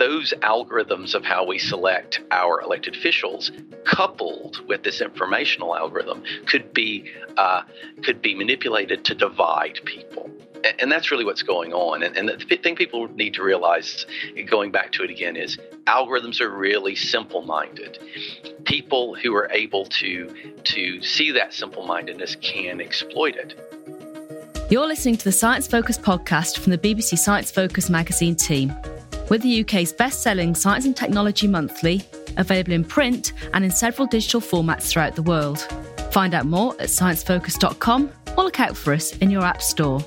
Those algorithms of how we select our elected officials, coupled with this informational algorithm, could be uh, could be manipulated to divide people. And that's really what's going on. And, and the thing people need to realize, going back to it again, is algorithms are really simple minded. People who are able to, to see that simple mindedness can exploit it. You're listening to the Science Focus podcast from the BBC Science Focus magazine team. We're the UK's best selling Science and Technology Monthly, available in print and in several digital formats throughout the world. Find out more at sciencefocus.com or look out for us in your App Store.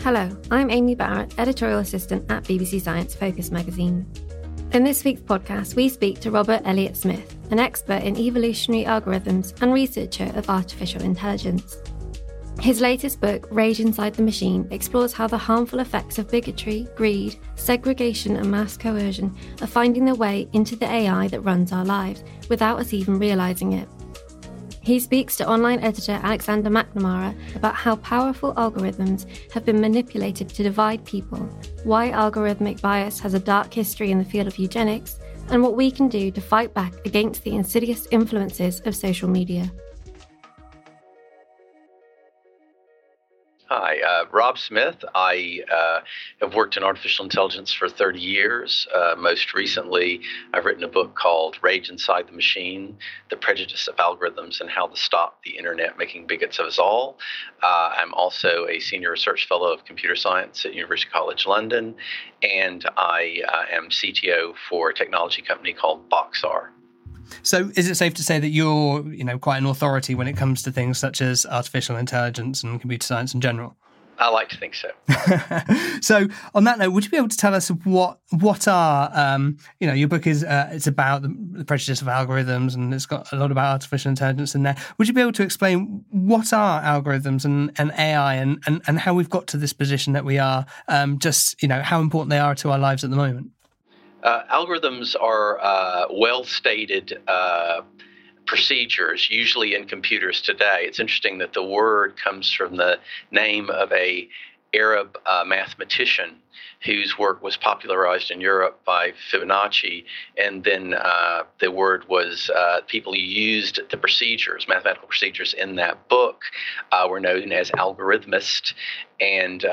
Hello, I'm Amy Barrett, editorial assistant at BBC Science Focus magazine. In this week's podcast, we speak to Robert Elliott Smith, an expert in evolutionary algorithms and researcher of artificial intelligence. His latest book, Rage Inside the Machine, explores how the harmful effects of bigotry, greed, segregation, and mass coercion are finding their way into the AI that runs our lives without us even realizing it. He speaks to online editor Alexander McNamara about how powerful algorithms have been manipulated to divide people, why algorithmic bias has a dark history in the field of eugenics, and what we can do to fight back against the insidious influences of social media. Hi, uh, Rob Smith. I uh, have worked in artificial intelligence for 30 years. Uh, most recently, I've written a book called Rage Inside the Machine The Prejudice of Algorithms and How to Stop the Internet Making Bigots of Us All. Uh, I'm also a senior research fellow of computer science at University College London, and I uh, am CTO for a technology company called BOXARR. So, is it safe to say that you're, you know, quite an authority when it comes to things such as artificial intelligence and computer science in general? I like to think so. so, on that note, would you be able to tell us what what are um, you know your book is uh, it's about the, the, prejudice of algorithms and it's got a lot about artificial intelligence in there. Would you be able to explain what are algorithms and, and AI and, and and how we've got to this position that we are? Um, just you know how important they are to our lives at the moment. Uh, algorithms are uh, well stated uh, procedures, usually in computers today. It's interesting that the word comes from the name of a Arab uh, mathematician whose work was popularized in Europe by Fibonacci, and then uh, the word was uh, people used the procedures, mathematical procedures in that book, were known as algorithmists, and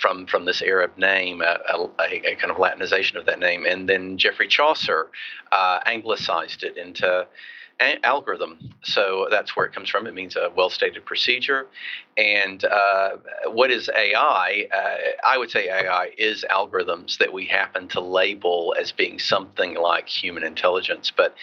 from from this Arab name, a, a, a, kind of Latinization of that name, and then Geoffrey Chaucer uh, anglicized it into a- algorithm. So that's where it comes from. It means a well stated procedure. And uh, what is AI? Uh, I would say AI is algorithms that we happen to label as being something like human intelligence, but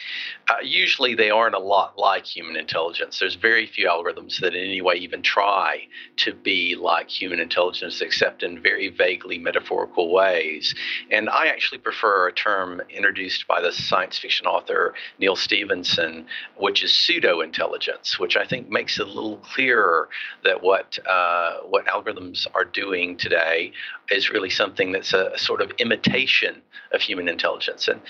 uh, usually they aren't a lot like human intelligence. There's very few algorithms that in any way even try to be like human intelligence, except in very vaguely metaphorical ways. And I actually prefer a term introduced by the science fiction author Neal Stephenson, which is pseudo intelligence, which I think makes it a little clearer that what uh, what algorithms are doing today is really something that's a, a sort of imitation of human intelligence. And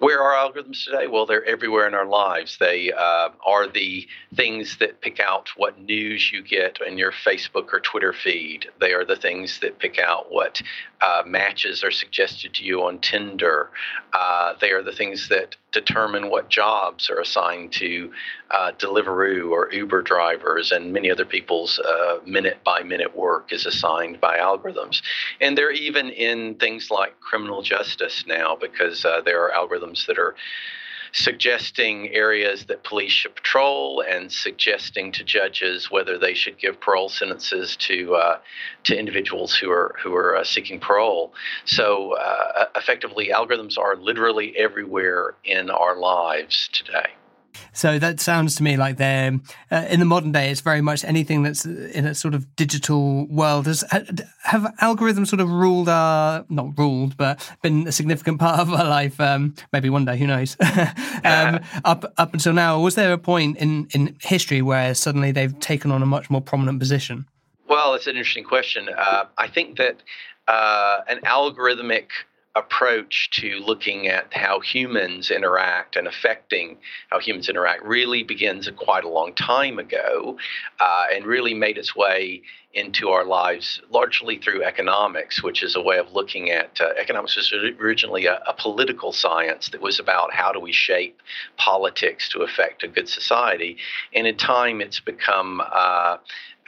where are algorithms today? Well, they're everywhere in our lives. They uh, are the things that pick out what news you get in your Facebook or Twitter feed. They are the things that pick out what uh, matches are suggested to you on Tinder. Uh, they are the things that determine what jobs are assigned to uh, Deliveroo or Uber drivers, and many other people's minute by minute work is assigned by algorithms. And they're even in things like criminal justice now because uh, there are algorithms that are suggesting areas that police should patrol and suggesting to judges whether they should give parole sentences to uh, to individuals who are who are uh, seeking parole. So uh, effectively, algorithms are literally everywhere in our lives today. So that sounds to me like they're uh, in the modern day. It's very much anything that's in a sort of digital world. Has have algorithms sort of ruled our not ruled, but been a significant part of our life? Um, maybe one day, who knows? um, up up until now, was there a point in in history where suddenly they've taken on a much more prominent position? Well, it's an interesting question. Uh, I think that uh, an algorithmic approach to looking at how humans interact and affecting how humans interact really begins quite a long time ago uh, and really made its way into our lives largely through economics, which is a way of looking at uh, economics was originally a, a, political science that was about how do we shape politics to affect a good society. And in time, it's become uh,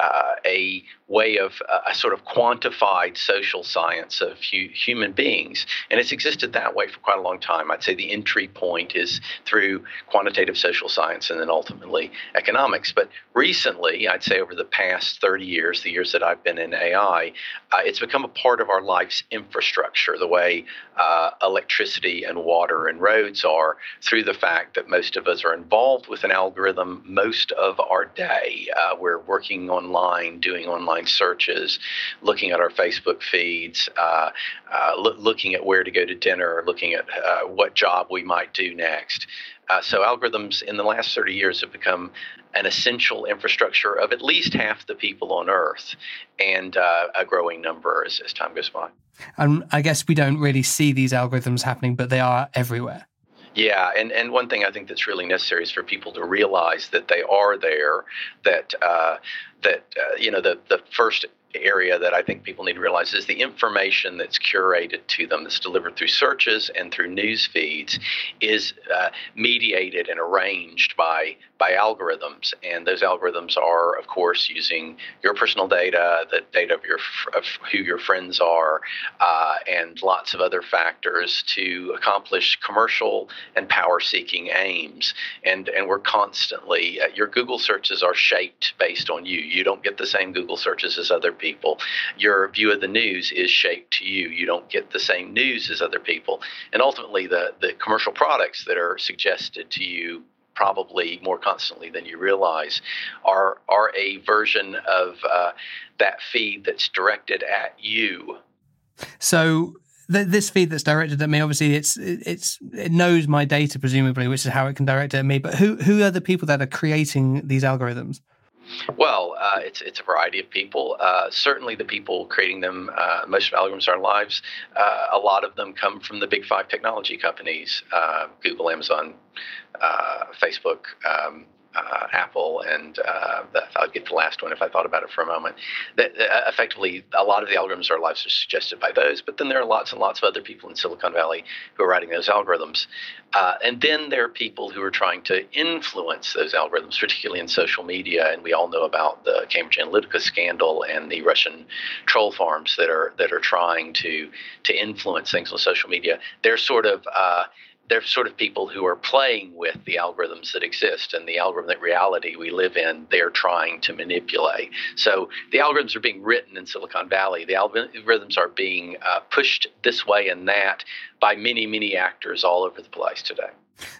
uh, a way of uh, a sort of quantified social science of hu- human beings. And it's existed that way for quite a long time. I'd say the entry point is through quantitative social science and then ultimately economics. But recently, I'd say over the past 30 years, the years that I've been in AI, uh, it's become a part of our life's infrastructure, the way uh, electricity and water and roads are, through the fact that most of us are involved with an algorithm most of our day. Uh, we're working online, doing online searches, looking at our Facebook feeds, uh, uh, lo- looking at where to go to dinner, or looking at uh, what job we might do next. Uh, so algorithms in the last 30 years have become an essential infrastructure of at least half the people on Earth, and uh, a growing number as, as time goes by. And I guess we don't really see these algorithms happening, but they are everywhere. Yeah, and, and one thing I think that's really necessary is for people to realize that they are there. That uh, that uh, you know the the first area that I think people need to realize is the information that's curated to them, that's delivered through searches and through news feeds, is uh, mediated and arranged by by algorithms, and those algorithms are, of course, using your personal data, the data of your of who your friends are, uh, and lots of other factors to accomplish commercial and power-seeking aims. And and we're constantly uh, your Google searches are shaped based on you. You don't get the same Google searches as other people. Your view of the news is shaped to you. You don't get the same news as other people, and ultimately the the commercial products that are suggested to you probably more constantly than you realize, are are a version of uh, that feed that's directed at you. So this feed that's directed at me, obviously, it's it's it knows my data presumably, which is how it can direct it at me. But who who are the people that are creating these algorithms? Well, uh, it's it's a variety of people. Uh, certainly, the people creating them, uh, most of algorithms in our lives, uh, a lot of them come from the big five technology companies: uh, Google, Amazon, uh, Facebook, um, uh, Apple, and uh, I'll get the last one if I thought about it for a moment. That uh, effectively, a lot of the algorithms our lives are suggested by those, but then there are lots and lots of other people in Silicon Valley who are writing those algorithms. Uh, and then there are people who are trying to influence those algorithms, particularly in social media. And we all know about the Cambridge Analytica scandal and the Russian troll farms that are that are trying to to influence things on social media. They're sort of uh, they're sort of people who are playing with the algorithms that exist and the algorithmic reality we live in. They're trying to manipulate. So the algorithms are being written in Silicon Valley. The algorithms are being uh, pushed this way and that by many, many actors all over the place today.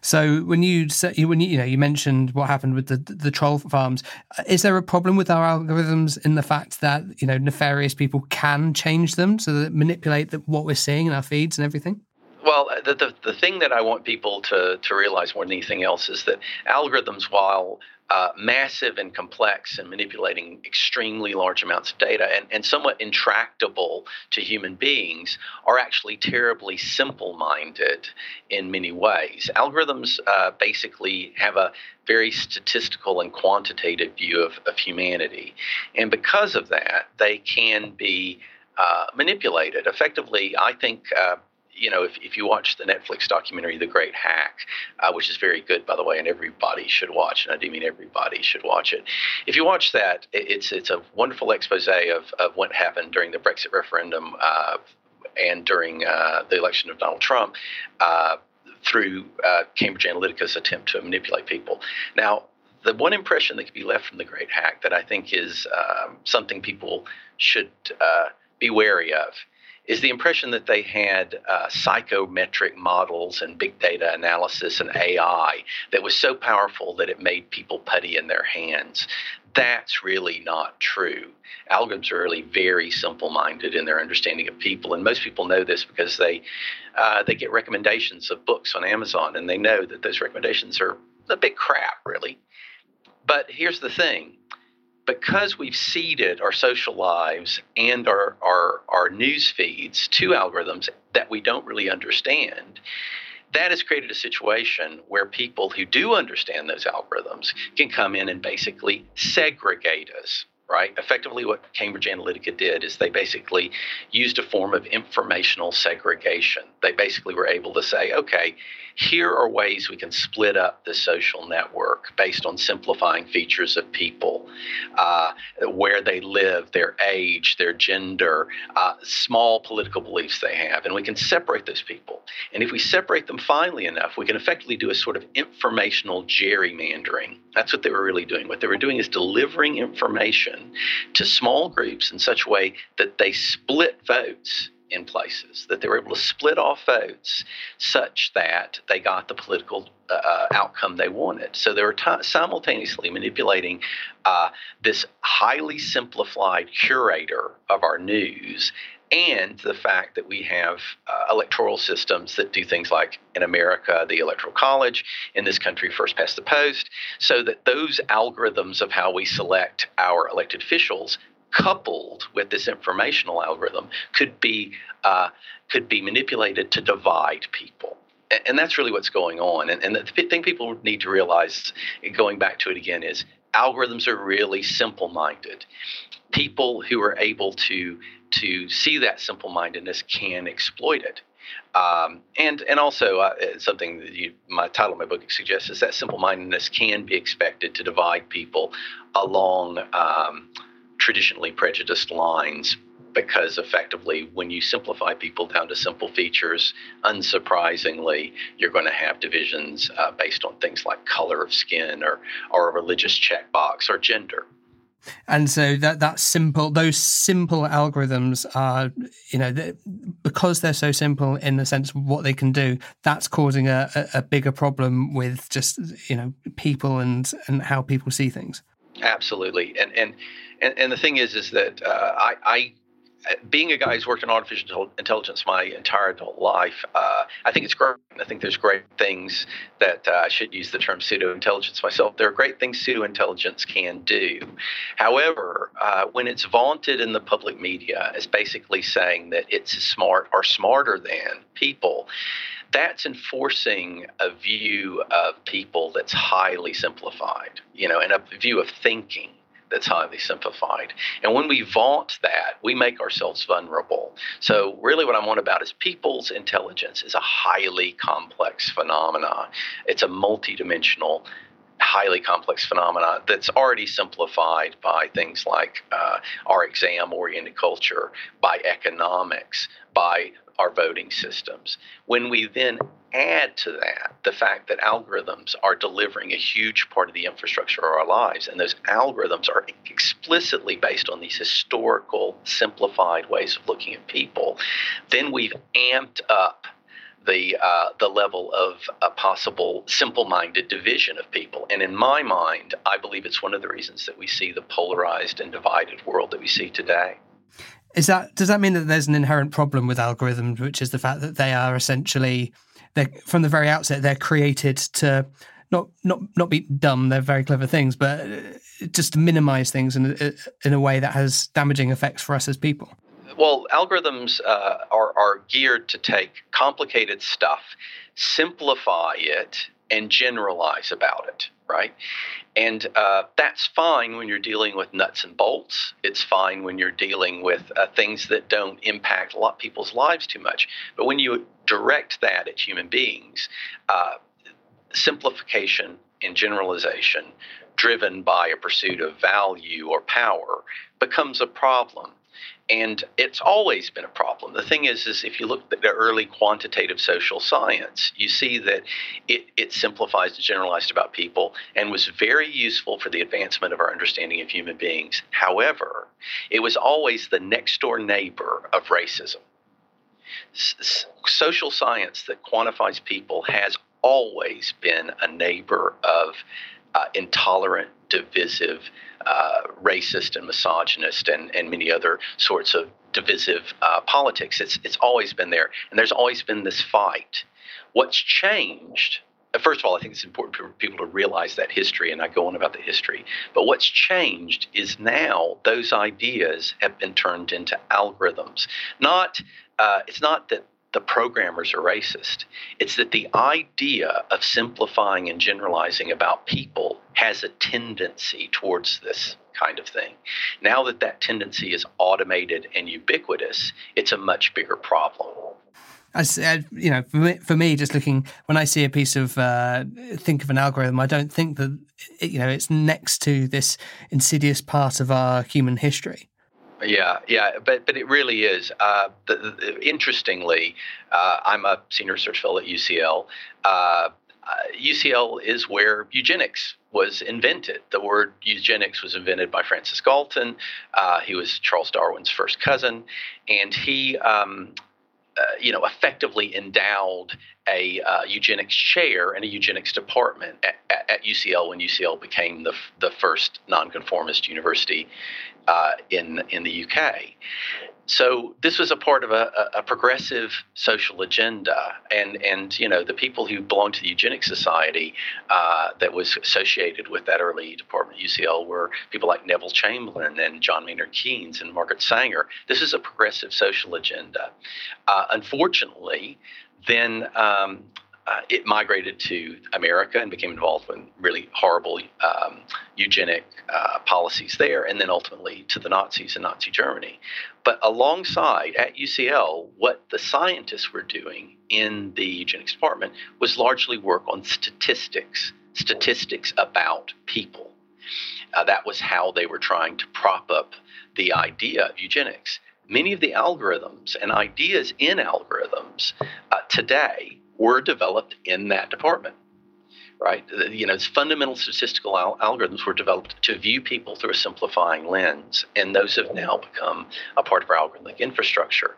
So when you when you, you know you mentioned what happened with the the troll farms, is there a problem with our algorithms in the fact that you know nefarious people can change them so that manipulate the, what we're seeing in our feeds and everything? Well, the, the, the thing that I want people to, to realize more than anything else is that algorithms, while uh, massive and complex and manipulating extremely large amounts of data and, and somewhat intractable to human beings are actually terribly simple minded in many ways. Algorithms uh, basically have a very statistical and quantitative view of, of humanity. And because of that, they can be uh, manipulated. Effectively, I think uh, you know, if, if you watch the Netflix documentary The Great Hack, uh, which is very good, by the way, and everybody should watch, and I do mean everybody should watch it. If you watch that, it's it's a wonderful expose of, of what happened during the Brexit referendum uh, and during uh, the election of Donald Trump uh, through uh, Cambridge Analytica's attempt to manipulate people. Now, the one impression that can be left from the Great Hack that I think is um, something people should uh, be wary of is the impression that they had uh, psychometric models and big data analysis and AI that was so powerful that it made people putty in their hands. That's really not true. Algorithms are really very simple-minded in their understanding of people, and most people know this because they uh, they get recommendations of books on Amazon, and they know that those recommendations are a big crap, really. But here's the thing: because we've ceded our social lives and our, our, our news feeds to algorithms that we don't really understand, that has created a situation where people who do understand those algorithms can come in and basically segregate us right? Effectively, what Cambridge Analytica did is they basically used a form of informational segregation. They basically were able to say, okay, here are ways we can split up the social network based on simplifying features of people, uh, where they live, their age, their gender, uh, small political beliefs they have. And we can separate those people. And if we separate them finely enough, we can effectively do a sort of informational gerrymandering. That's what they were really doing. What they were doing is delivering information to small groups in such a way that they split votes in places, that they were able to split off votes such that they got the political uh, uh outcome they wanted. So they were t- simultaneously manipulating uh, this highly simplified curator of our news and the fact that we have uh, electoral systems that do things like in America, the Electoral College, in this country, first past the post, so that those algorithms of how we select our elected officials coupled with this informational algorithm could be uh, could be manipulated to divide people. And that's really what's going on. And, and the thing people need to realize going back to it again is algorithms are really simple minded people who are able to to see that simple mindedness can exploit it um, and and also uh, something that you, my title of my book suggests is that simple mindedness can be expected to divide people along um, traditionally prejudiced lines because effectively, when you simplify people down to simple features, unsurprisingly, you're going to have divisions uh, based on things like color of skin or, or a religious checkbox or gender. And so that that simple, those simple algorithms are, you know, they, because they're so simple in the sense of what they can do. That's causing a, a, a bigger problem with just you know people and and how people see things. Absolutely, and and and, and the thing is, is that uh, I, I being a guy who's worked in artificial intelligence my entire adult life, uh, I think it's great. I think there's great things that uh, I should use the term pseudo intelligence myself. There are great things pseudo intelligence can do. However, uh, when it's vaunted in the public media as basically saying that it's smart or smarter than people, that's enforcing a view of people that's highly simplified, you know, and a view of thinking that's highly simplified. And when we vaunt that, we make ourselves vulnerable. So, really, what I'm on about is people's intelligence is a highly complex phenomena. It's a multidimensional highly complex phenomena that's already simplified by things like uh, our exam oriented culture, by economics, by our voting systems. When we then add to that the fact that algorithms are delivering a huge part of the infrastructure of our lives, and those algorithms are explicitly based on these historical, simplified ways of looking at people, then we've amped up the uh, the level of a possible simple-minded division of people. And in my mind, I believe it's one of the reasons that we see the polarized and divided world that we see today. Is that does that mean that there's an inherent problem with algorithms, which is the fact that they are essentially they from the very outset they're created to not not not be dumb. They're very clever things, but uh, just to minimize things in in a way that has damaging effects for us as people. Well, algorithms uh, are, are geared to take complicated stuff, simplify it, and generalize about it, right? And uh, that's fine when you're dealing with nuts and bolts. It's fine when you're dealing with uh, things that don't impact a lot of people's lives too much. But when you direct that at human beings, uh, simplification and generalization driven by a pursuit of value or power becomes a problem and it's always been a problem. The thing is, is if you look at the early quantitative social science, you see that it, it simplifies and generalized about people and was very useful for the advancement of our understanding of human beings. However, it was always the next door neighbor of racism. Social science that quantifies people has always been a neighbor of uh, intolerant, divisive, uh, racist and misogynist and, and many other sorts of divisive uh, politics. It's, it's always been there. And there's always been this fight. What's changed? Uh, first of all, I think it's important for people to realize that history, and I go on about the history. But what's changed is now those ideas have been turned into algorithms. Not, uh, it's not that the programmers are racist. It's that the idea of simplifying and generalizing about people has a tendency towards this kind of thing. Now that that tendency is automated and ubiquitous, it's a much bigger problem. I said, you know, for me, for me, just looking when I see a piece of uh, think of an algorithm, I don't think that you know it's next to this insidious part of our human history. Yeah, yeah, but but it really is. Uh, the, the, interestingly, uh, I'm a senior research fellow at UCL. Uh, UCL uh, is where eugenics was invented. The word eugenics was invented by Francis Galton. Uh, he was Charles Darwin's first cousin, and he. Um, uh, you know, effectively endowed a uh, eugenics chair and a eugenics department at, at, UCL when UCL became the, the first nonconformist university uh, in in the UK. So this was a part of a, a, progressive social agenda, and and you know the people who belonged to the Eugenics Society uh, that was associated with that early department at UCL were people like Neville Chamberlain and John Maynard Keynes and Margaret Sanger. This is a progressive social agenda. Uh, unfortunately, then um, uh, it migrated to America and became involved in really horrible um, eugenic uh, policies there, and then ultimately to the Nazis in Nazi Germany. But alongside at UCL, what the scientists were doing in the eugenics department was largely work on statistics, statistics about people. Uh, that was how they were trying to prop up the idea of eugenics. Many of the algorithms and ideas in algorithms uh, today were developed in that department right? You know, fundamental statistical al- algorithms were developed to view people through a simplifying lens, and those have now become a part of our algorithmic infrastructure.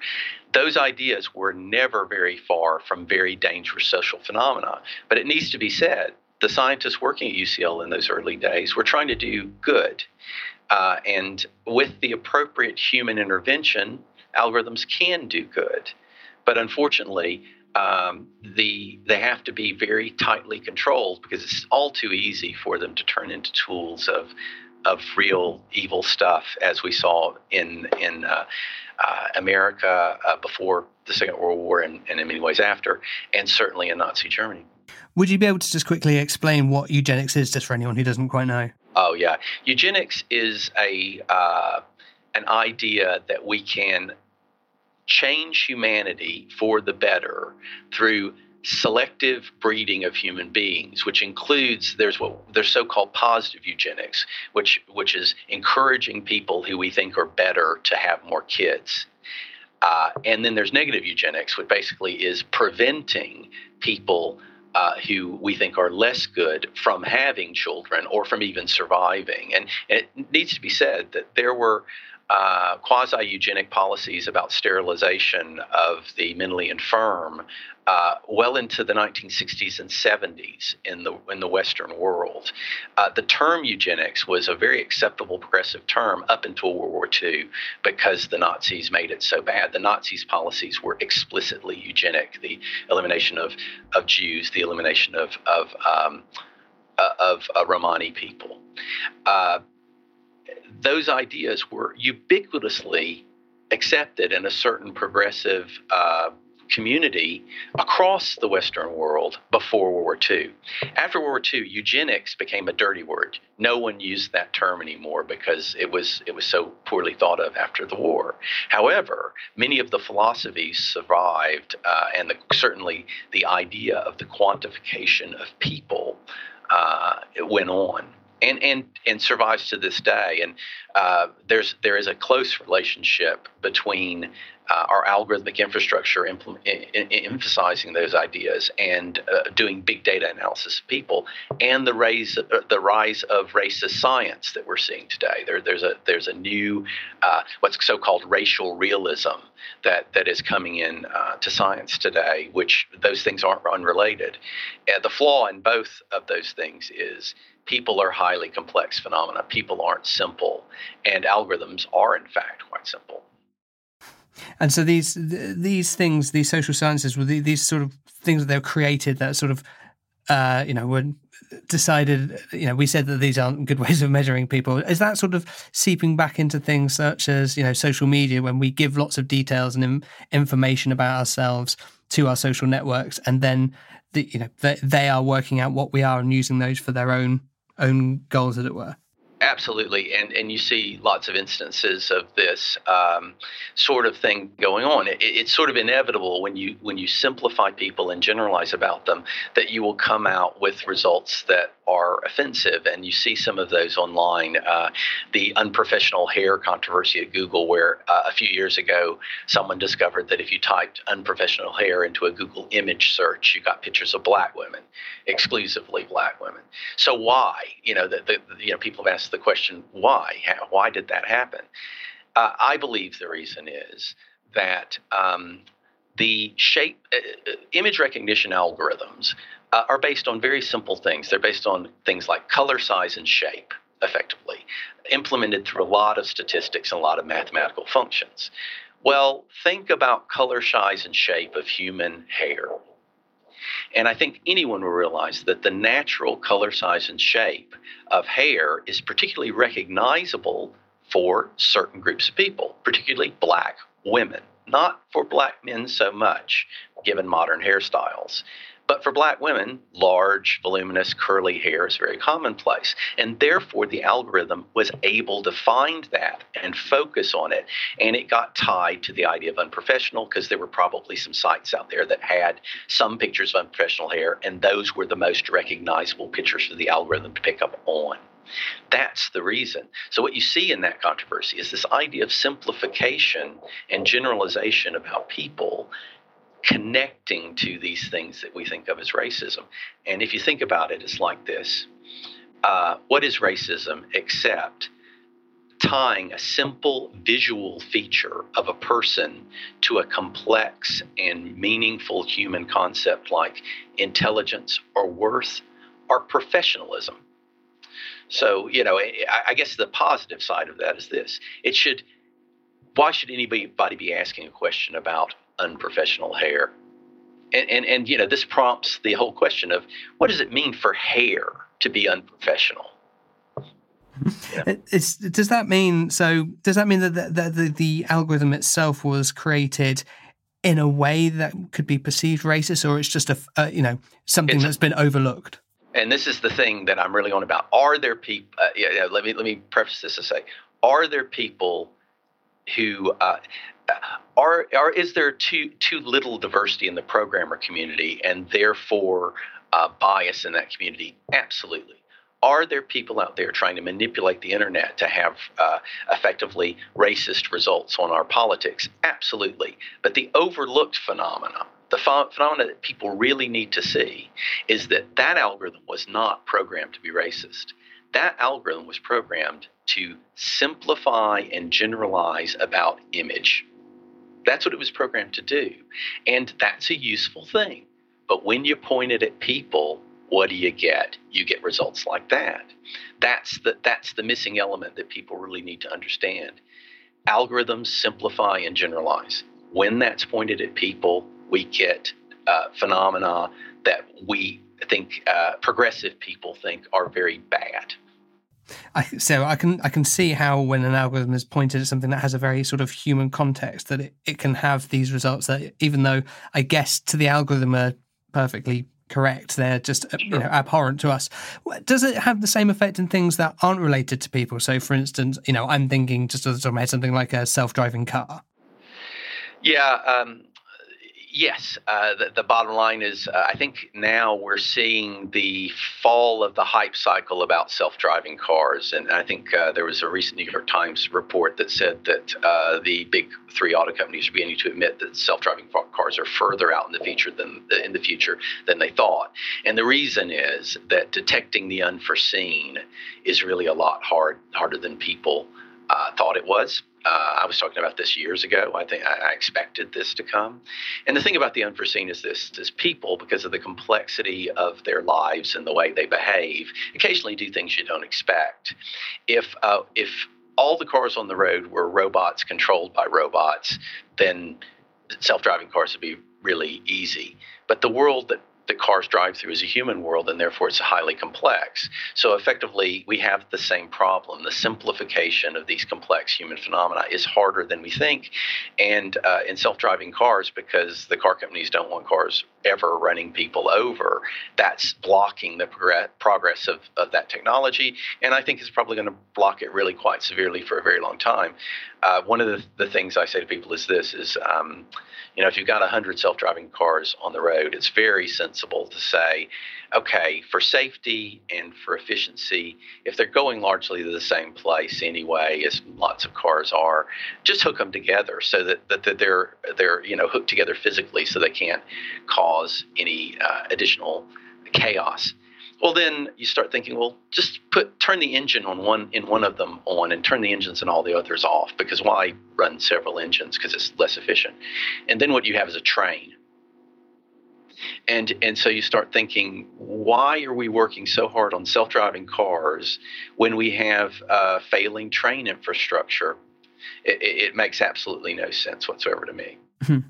Those ideas were never very far from very dangerous social phenomena, but it needs to be said the scientists working at UCL in those early days were trying to do good. Uh, and with the appropriate human intervention, algorithms can do good. But unfortunately, um, the they have to be very tightly controlled because it's all too easy for them to turn into tools of of real evil stuff, as we saw in in uh, uh, America uh, before the Second World War and, and, in many ways after, and certainly in Nazi Germany. Would you be able to just quickly explain what eugenics is, just for anyone who doesn't quite know? Oh yeah, eugenics is a uh, an idea that we can change humanity for the better through selective breeding of human beings, which includes there's what there's so-called positive eugenics, which which is encouraging people who we think are better to have more kids. Uh, and then there's negative eugenics, which basically is preventing people uh, who we think are less good from having children or from even surviving. And, and it needs to be said that there were uh, quasi eugenic policies about sterilization of the mentally infirm uh, well into the 1960s and 70s in the in the Western world. Uh, the term eugenics was a very acceptable progressive term up until World War II because the Nazis made it so bad. The Nazis' policies were explicitly eugenic: the elimination of of Jews, the elimination of of um, uh, of uh, Romani people. Those ideas were ubiquitously accepted in a certain progressive uh, community across the Western world before World War II. After World War II, eugenics became a dirty word. No one used that term anymore because it was it was so poorly thought of after the war. However, many of the philosophies survived, uh, and the, certainly the idea of the quantification of people uh, went on and and and survives to this day. And uh, there's there is a close relationship between uh, our algorithmic infrastructure implement, in, in, emphasizing those ideas and uh, doing big data analysis of people, and the rise uh, the rise of racist science that we're seeing today. There, there's a there's a new uh, what's so-called racial realism that that is coming in uh, to science today, which those things aren't unrelated. the flaw in both of those things is people are highly complex phenomena. People aren't simple, and algorithms are in fact quite simple. And so these these things, these social sciences, were these sort of things that they're created that sort of, uh, you know, were decided. You know, we said that these aren't good ways of measuring people. Is that sort of seeping back into things such as you know social media when we give lots of details and information about ourselves to our social networks, and then the, you know they, they are working out what we are and using those for their own own goals, as it were. Absolutely, and and you see lots of instances of this um, sort of thing going on. It, it's sort of inevitable when you when you simplify people and generalize about them that you will come out with results that are offensive, and you see some of those online. Uh, the unprofessional hair controversy at Google, where uh, a few years ago someone discovered that if you typed unprofessional hair into a Google image search, you got pictures of black women, exclusively black women. So why? You know, the you know people have asked the question, why? Why did that happen? Uh, I believe the reason is that um, the shape uh, uh, image recognition algorithms uh, are based on very simple things. They're based on things like color, size, and shape, effectively, implemented through a lot of statistics and a lot of mathematical functions. Well, think about color, size, and shape of human hair. And I think anyone will realize that the natural color, size, and shape of hair is particularly recognizable for certain groups of people, particularly black women. Not for black men so much, given modern hairstyles. But for black women, large, voluminous, curly hair is very commonplace. And therefore, the algorithm was able to find that and focus on it. And it got tied to the idea of unprofessional because there were probably some sites out there that had some pictures of unprofessional hair, and those were the most recognizable pictures for the algorithm to pick up on. That's the reason. So, what you see in that controversy is this idea of simplification and generalization about people connecting to these things that we think of as racism. And if you think about it, it's like this uh, What is racism except tying a simple visual feature of a person to a complex and meaningful human concept like intelligence or worth or professionalism? So, you know, I guess the positive side of that is this it should why should anybody be asking a question about unprofessional hair. And, and, and, you know, this prompts the whole question of what does it mean for hair to be unprofessional? Yeah. does that mean so? Does that mean that the, the, the, the algorithm itself was created in a way that could be perceived racist, or it's just a, a you know something it's, that's been overlooked? And this is the thing that I'm really on about. Are there people? Uh, yeah, yeah, let me let me preface this to say: Are there people who uh, are, are is there too too little diversity in the programmer community and therefore uh, bias in that community? Absolutely. Are there people out there trying to manipulate the internet to have uh, effectively racist results on our politics? Absolutely. But the overlooked phenomenon the ph- phenomena that people really need to see, is that that algorithm was not programmed to be racist. That algorithm was programmed to simplify and generalize about image. That's what it was programmed to do. And that's a useful thing. But when you point it at people, what do you get? You get results like that. That's the that's the missing element that people really need to understand. Algorithms simplify and generalize. When that's pointed at people, we get uh, phenomena that we think uh, progressive people think are very bad. I, so I can I can see how when an algorithm is pointed at something that has a very sort of human context that it, it can have these results that even though I guess to the algorithm are perfectly correct they're just sure. you know abhorrent to us does it have the same effect in things that aren't related to people so for instance you know i'm thinking just off the top of my head something like a self-driving car yeah um, yes, uh, the, the, bottom line is uh, I think now we're seeing the fall of the hype cycle about self driving cars. And I think uh, there was a recent New York Times report that said that uh, the big three auto companies are beginning to admit that self driving cars are further out in the future than in the future than they thought. And the reason is that detecting the unforeseen is really a lot hard harder than people uh, thought it was. Uh, I was talking about this years ago. I think I, expected this to come. And the thing about the unforeseen is this: is people, because of the complexity of their lives and the way they behave, occasionally do things you don't expect. If uh, if all the cars on the road were robots controlled by robots, then self-driving cars would be really easy. But the world that that cars drive through is a human world, and therefore it's highly complex. So effectively, we have the same problem. The simplification of these complex human phenomena is harder than we think. And uh, in self-driving cars, because the car companies don't want cars ever running people over, that's blocking the progress, progress of, of that technology. And I think it's probably going to block it really quite severely for a very long time. Uh, one of the, the, things I say to people is this: is um, you know, if you've got 100 self driving cars on the road, it's very to say, okay, for safety and for efficiency, if they're going largely to the same place anyway, as lots of cars are, just hook them together so that, that, that they're, they're, you know, hooked together physically so they can't cause any uh, additional chaos. Well, then you start thinking, well, just put turn the engine on one in one of them on, and turn the engines in all the others off. Because why run several engines? Because it's less efficient. And then what you have is a train. And and so you start thinking, why are we working so hard on self-driving cars when we have uh, failing train infrastructure? It, it, makes absolutely no sense whatsoever to me. Hmm.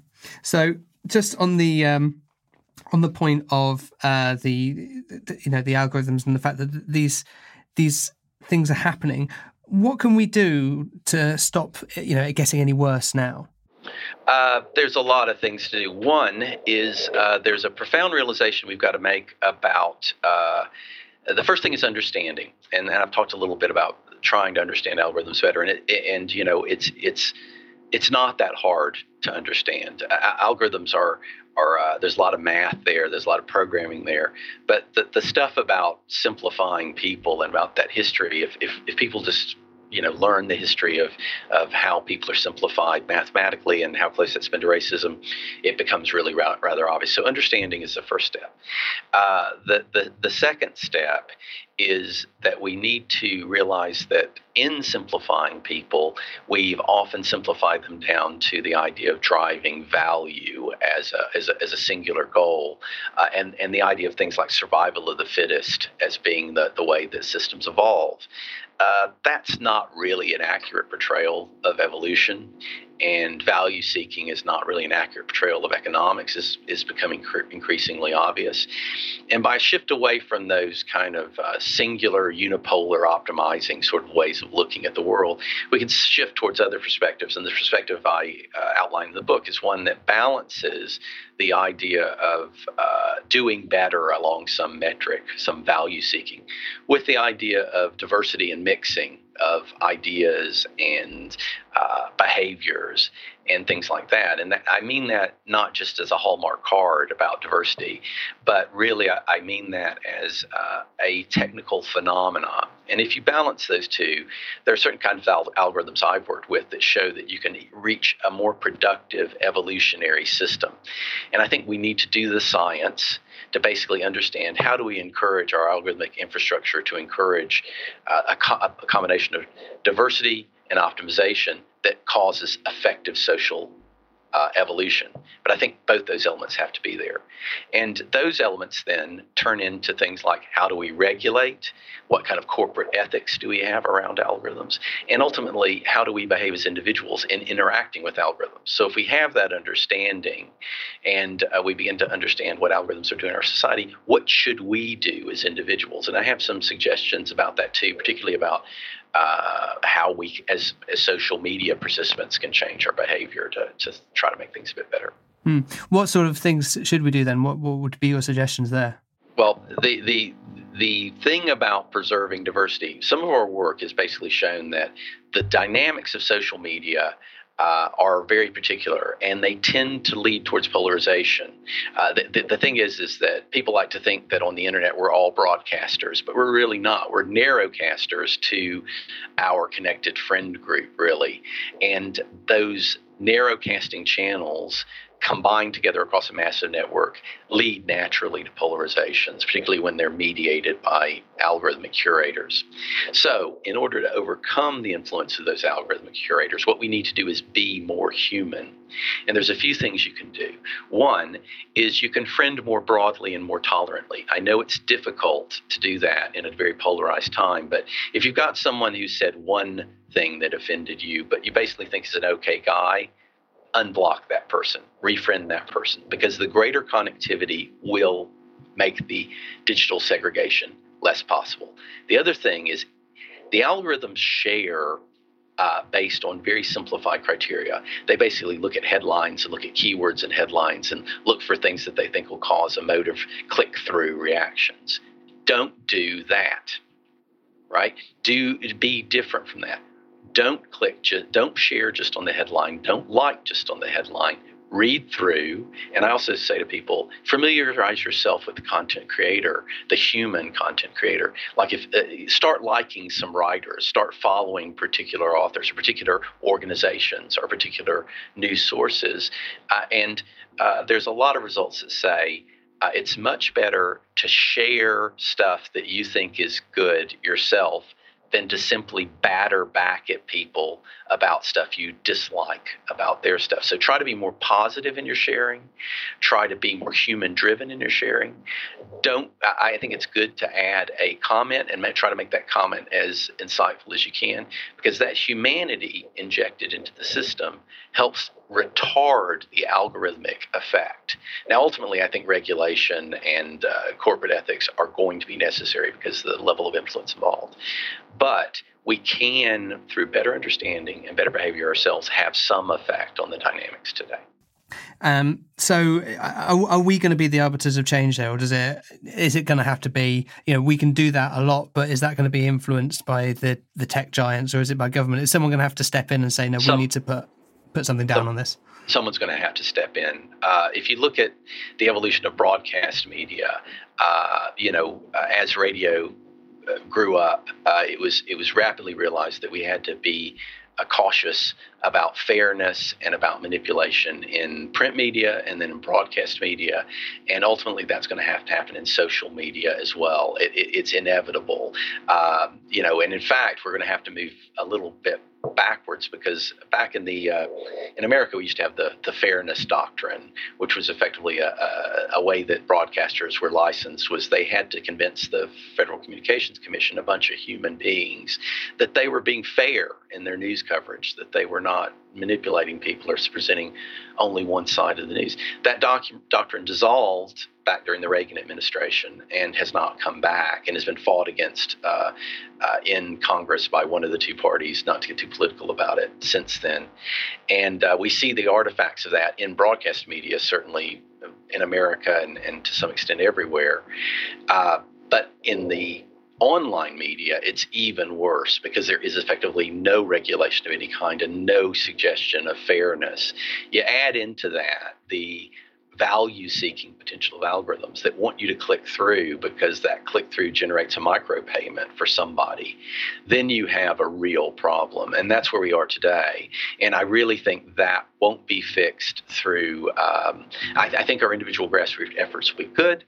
So just on the um on the point of uh, the, the, you know the algorithms and the fact that these these things are happening, what can we do to stop you know it getting any worse now? Uh, there's a lot of things to do. One is uh, there's a profound realization we've got to make about uh, the first thing is understanding, and, I've talked a little bit about trying to understand algorithms better, and it, and you know it's it's it's not that hard to understand. algorithms are are uh, there's a lot of math there, there's a lot of programming there, but the the stuff about simplifying people and about that history, if if, if people just you know learn the history of of how people are simplified mathematically and how close that's been to racism, it becomes really ra- rather obvious. So understanding is the first step. Uh, the the the second step is that we need to realize that in simplifying people, we've often simplified them down to the idea of driving value as a, as a, as a singular goal, uh, and, and the idea of things like survival of the fittest as being the, the way that systems evolve. Uh, that's not really an accurate portrayal of evolution and value seeking is not really an accurate portrayal of economics is, is becoming cr- increasingly obvious. And by shift away from those kind of uh, singular, unipolar, optimizing sort of ways of looking at the world, we can shift towards other perspectives. And the perspective I uh, outline in the book is one that balances the idea of uh, doing better along some metric, some value seeking, with the idea of diversity and mixing of ideas and uh, behaviors and things like that. And that, I mean that not just as a hallmark card about diversity, but really I, I mean that as uh, a technical phenomenon. And if you balance those two, there are certain kinds of al- algorithms I've worked with that show that you can reach a more productive evolutionary system. And I think we need to do the science to basically understand how do we encourage our algorithmic infrastructure to encourage uh, a, co- a combination of diversity and optimization that causes effective social uh, evolution. But I think both those elements have to be there. And those elements then turn into things like how do we regulate? What kind of corporate ethics do we have around algorithms? And ultimately, how do we behave as individuals in interacting with algorithms? So if we have that understanding and uh, we begin to understand what algorithms are doing in our society, what should we do as individuals? And I have some suggestions about that too, particularly about uh, how we, as, as social media participants, can change our behavior to, to try to make things a bit better. Hmm. What sort of things should we do then? What, what would be your suggestions there? Well, the, the the thing about preserving diversity, some of our work has basically shown that the dynamics of social media uh, are very particular, and they tend to lead towards polarization. Uh, the, the, the, thing is, is that people like to think that on the internet we're all broadcasters, but we're really not. We're narrowcasters to our connected friend group, really, and those narrowcasting channels combined together across a massive network lead naturally to polarizations, particularly when they're mediated by algorithmic curators. So, in order to overcome the influence of those algorithmic curators, what we need to do is be more human. And there's a few things you can do. One is you can friend more broadly and more tolerantly. I know it's difficult to do that in a very polarized time, but if you've got someone who said one thing that offended you, but you basically think is an okay guy, unblock that person, refriend that person, because the greater connectivity will make the digital segregation less possible. The other thing is the algorithms share uh, based on very simplified criteria. They basically look at headlines and look at keywords and headlines and look for things that they think will cause emotive click through reactions. Don't do that, right? Do be different from that don't click, just, don't share just on the headline, don't like just on the headline. Read through, and I also say to people, familiarize yourself with the content creator, the human content creator. Like if uh, start liking some writers, start following particular authors, or particular organizations, or particular news sources, uh, and uh, there's a lot of results that say uh, it's much better to share stuff that you think is good yourself than to simply batter back at people about stuff you dislike about their stuff. So try to be more positive in your sharing. Try to be more human driven in your sharing. Don't, I think it's good to add a comment and try to make that comment as insightful as you can because that humanity injected into the system helps retard the algorithmic effect. Now, ultimately, I think regulation and uh, corporate ethics are going to be necessary because of the level of influence involved. But we can, through better understanding and better behavior ourselves, have some effect on the dynamics today. Um, so, are, are we going to be the arbiters of change there, or does it is it going to have to be? You know, we can do that a lot, but is that going to be influenced by the the tech giants, or is it by government? Is someone going to have to step in and say, no, we need to put put something down on this? Someone's going to have to step in. Uh, if you look at the evolution of broadcast media, uh, you know, uh, as radio uh, grew up, uh, it was it was rapidly realized that we had to be uh, cautious about fairness and about manipulation in print media and then in broadcast media. And ultimately, that's going to have to happen in social media as well. It, it, it's inevitable. Um, you know, and in fact, we're going to have to move a little bit backwards because back in the uh, in America we used to have the the fairness doctrine, which was effectively a, a, a, way that broadcasters were licensed was they had to convince the Federal Communications Commission, a bunch of human beings, that they were being fair in their news coverage, that they were not manipulating people or presenting only one side of the news. That docu- doctrine dissolved back during the Reagan administration and has not come back and has been fought against uh, uh, in Congress by one of the two parties, not to get too political about it, since then. And uh, we see the artifacts of that in broadcast media, certainly in America and, and to some extent everywhere. Uh, but in the online media, it's even worse because there is effectively no regulation of any kind and no suggestion of fairness. You add into that the value seeking potential of algorithms that want you to click through because that click through generates a micropayment for somebody, then you have a real problem. And that's where we are today. And I really think that won't be fixed through, um, I, I, think our individual grassroots efforts will be good.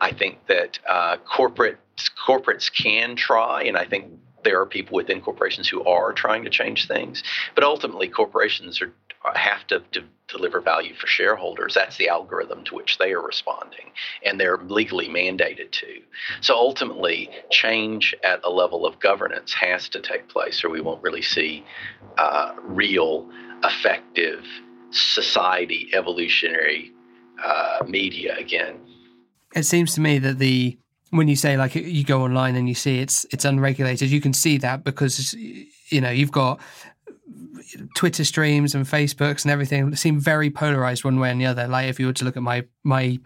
I think that uh, corporate corporates can try, and I think there are people within corporations who are trying to change things. But ultimately, corporations are have to, to, deliver value for shareholders. That's the algorithm to which they are responding, and they're legally mandated to. So ultimately, change at a level of governance has to take place, or we won't really see uh, real, effective society evolutionary uh, media again. It seems to me that the when you say like you go online and you see it's it's unregulated, you can see that because you know you've got Twitter streams and Facebooks and everything seem very polarized one way and the other. Like if you were to look at my my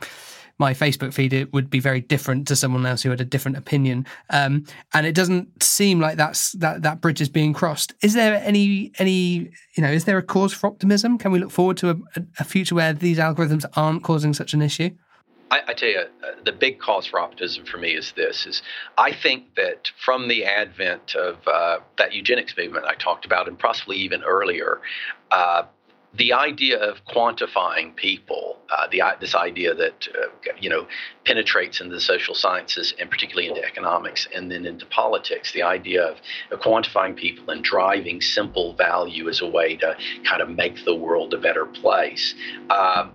my Facebook feed, it would be very different to someone else who had a different opinion. Um, and it doesn't seem like that's that that bridge is being crossed. Is there any any you know is there a cause for optimism? Can we look forward to a, a future where these algorithms aren't causing such an issue? I, I, tell you, uh, the big cause for optimism for me is this: is I think that from the advent of uh, that eugenics movement I talked about, and possibly even earlier, uh, the idea of quantifying people, uh, the this idea that uh, you know penetrates into the social sciences and particularly into economics and then into politics, the idea of, quantifying people and driving simple value as a way to kind of make the world a better place. Um,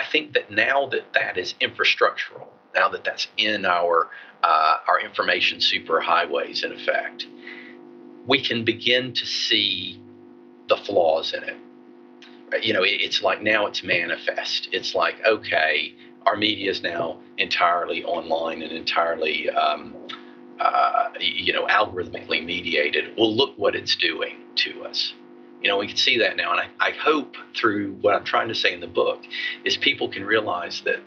I think that now that that is infrastructural, now that that's in our uh, our information superhighways in effect, we can begin to see the flaws in it. You know, it's like now it's manifest. It's like okay, our media is now entirely online and entirely. Um, uh, you know, algorithmically mediated. Well, look what it's doing to us. You know, we can see that now. And I, I hope through what I'm trying to say in the book is people can realize that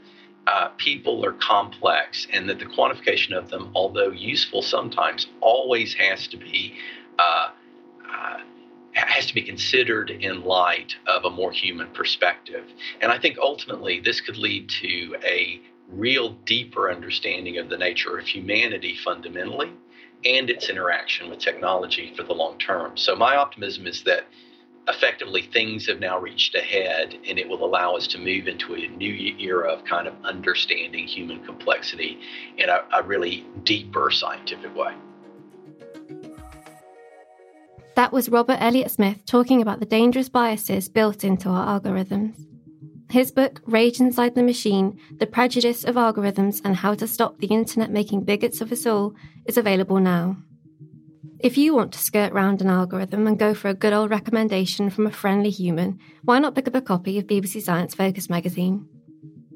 uh, people are complex and that the quantification of them, although useful sometimes, always has to be. Uh, uh, has to be considered in light of a more human perspective. And I think ultimately this could lead to a real deeper understanding of the nature of humanity fundamentally and its interaction with technology for the long term. So, my optimism is that effectively things have now reached a head and it will allow us to move into a new era of kind of understanding human complexity in a, a really deeper scientific way. That was Robert Elliott Smith talking about the dangerous biases built into our algorithms. His book, Rage Inside the Machine The Prejudice of Algorithms and How to Stop the Internet Making Bigots of Us All, is available now. If you want to skirt round an algorithm and go for a good old recommendation from a friendly human, why not pick up a copy of BBC Science Focus magazine?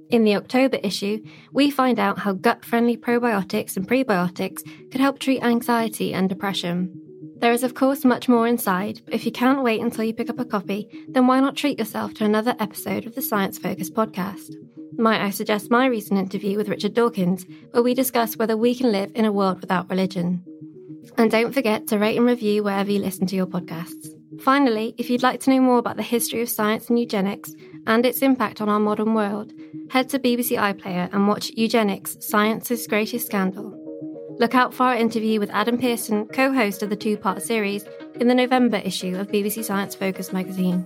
In the October issue, we find out how gut friendly probiotics and prebiotics could help treat anxiety and depression. There is, of course, much more inside, but if you can't wait until you pick up a copy, then why not treat yourself to another episode of the Science Focus podcast? Might I suggest my recent interview with Richard Dawkins, where we discuss whether we can live in a world without religion? And don't forget to rate and review wherever you listen to your podcasts. Finally, if you'd like to know more about the history of science and eugenics and its impact on our modern world, head to BBC iPlayer and watch Eugenics Science's Greatest Scandal. Look out for our interview with Adam Pearson, co host of the two part series, in the November issue of BBC Science Focus magazine.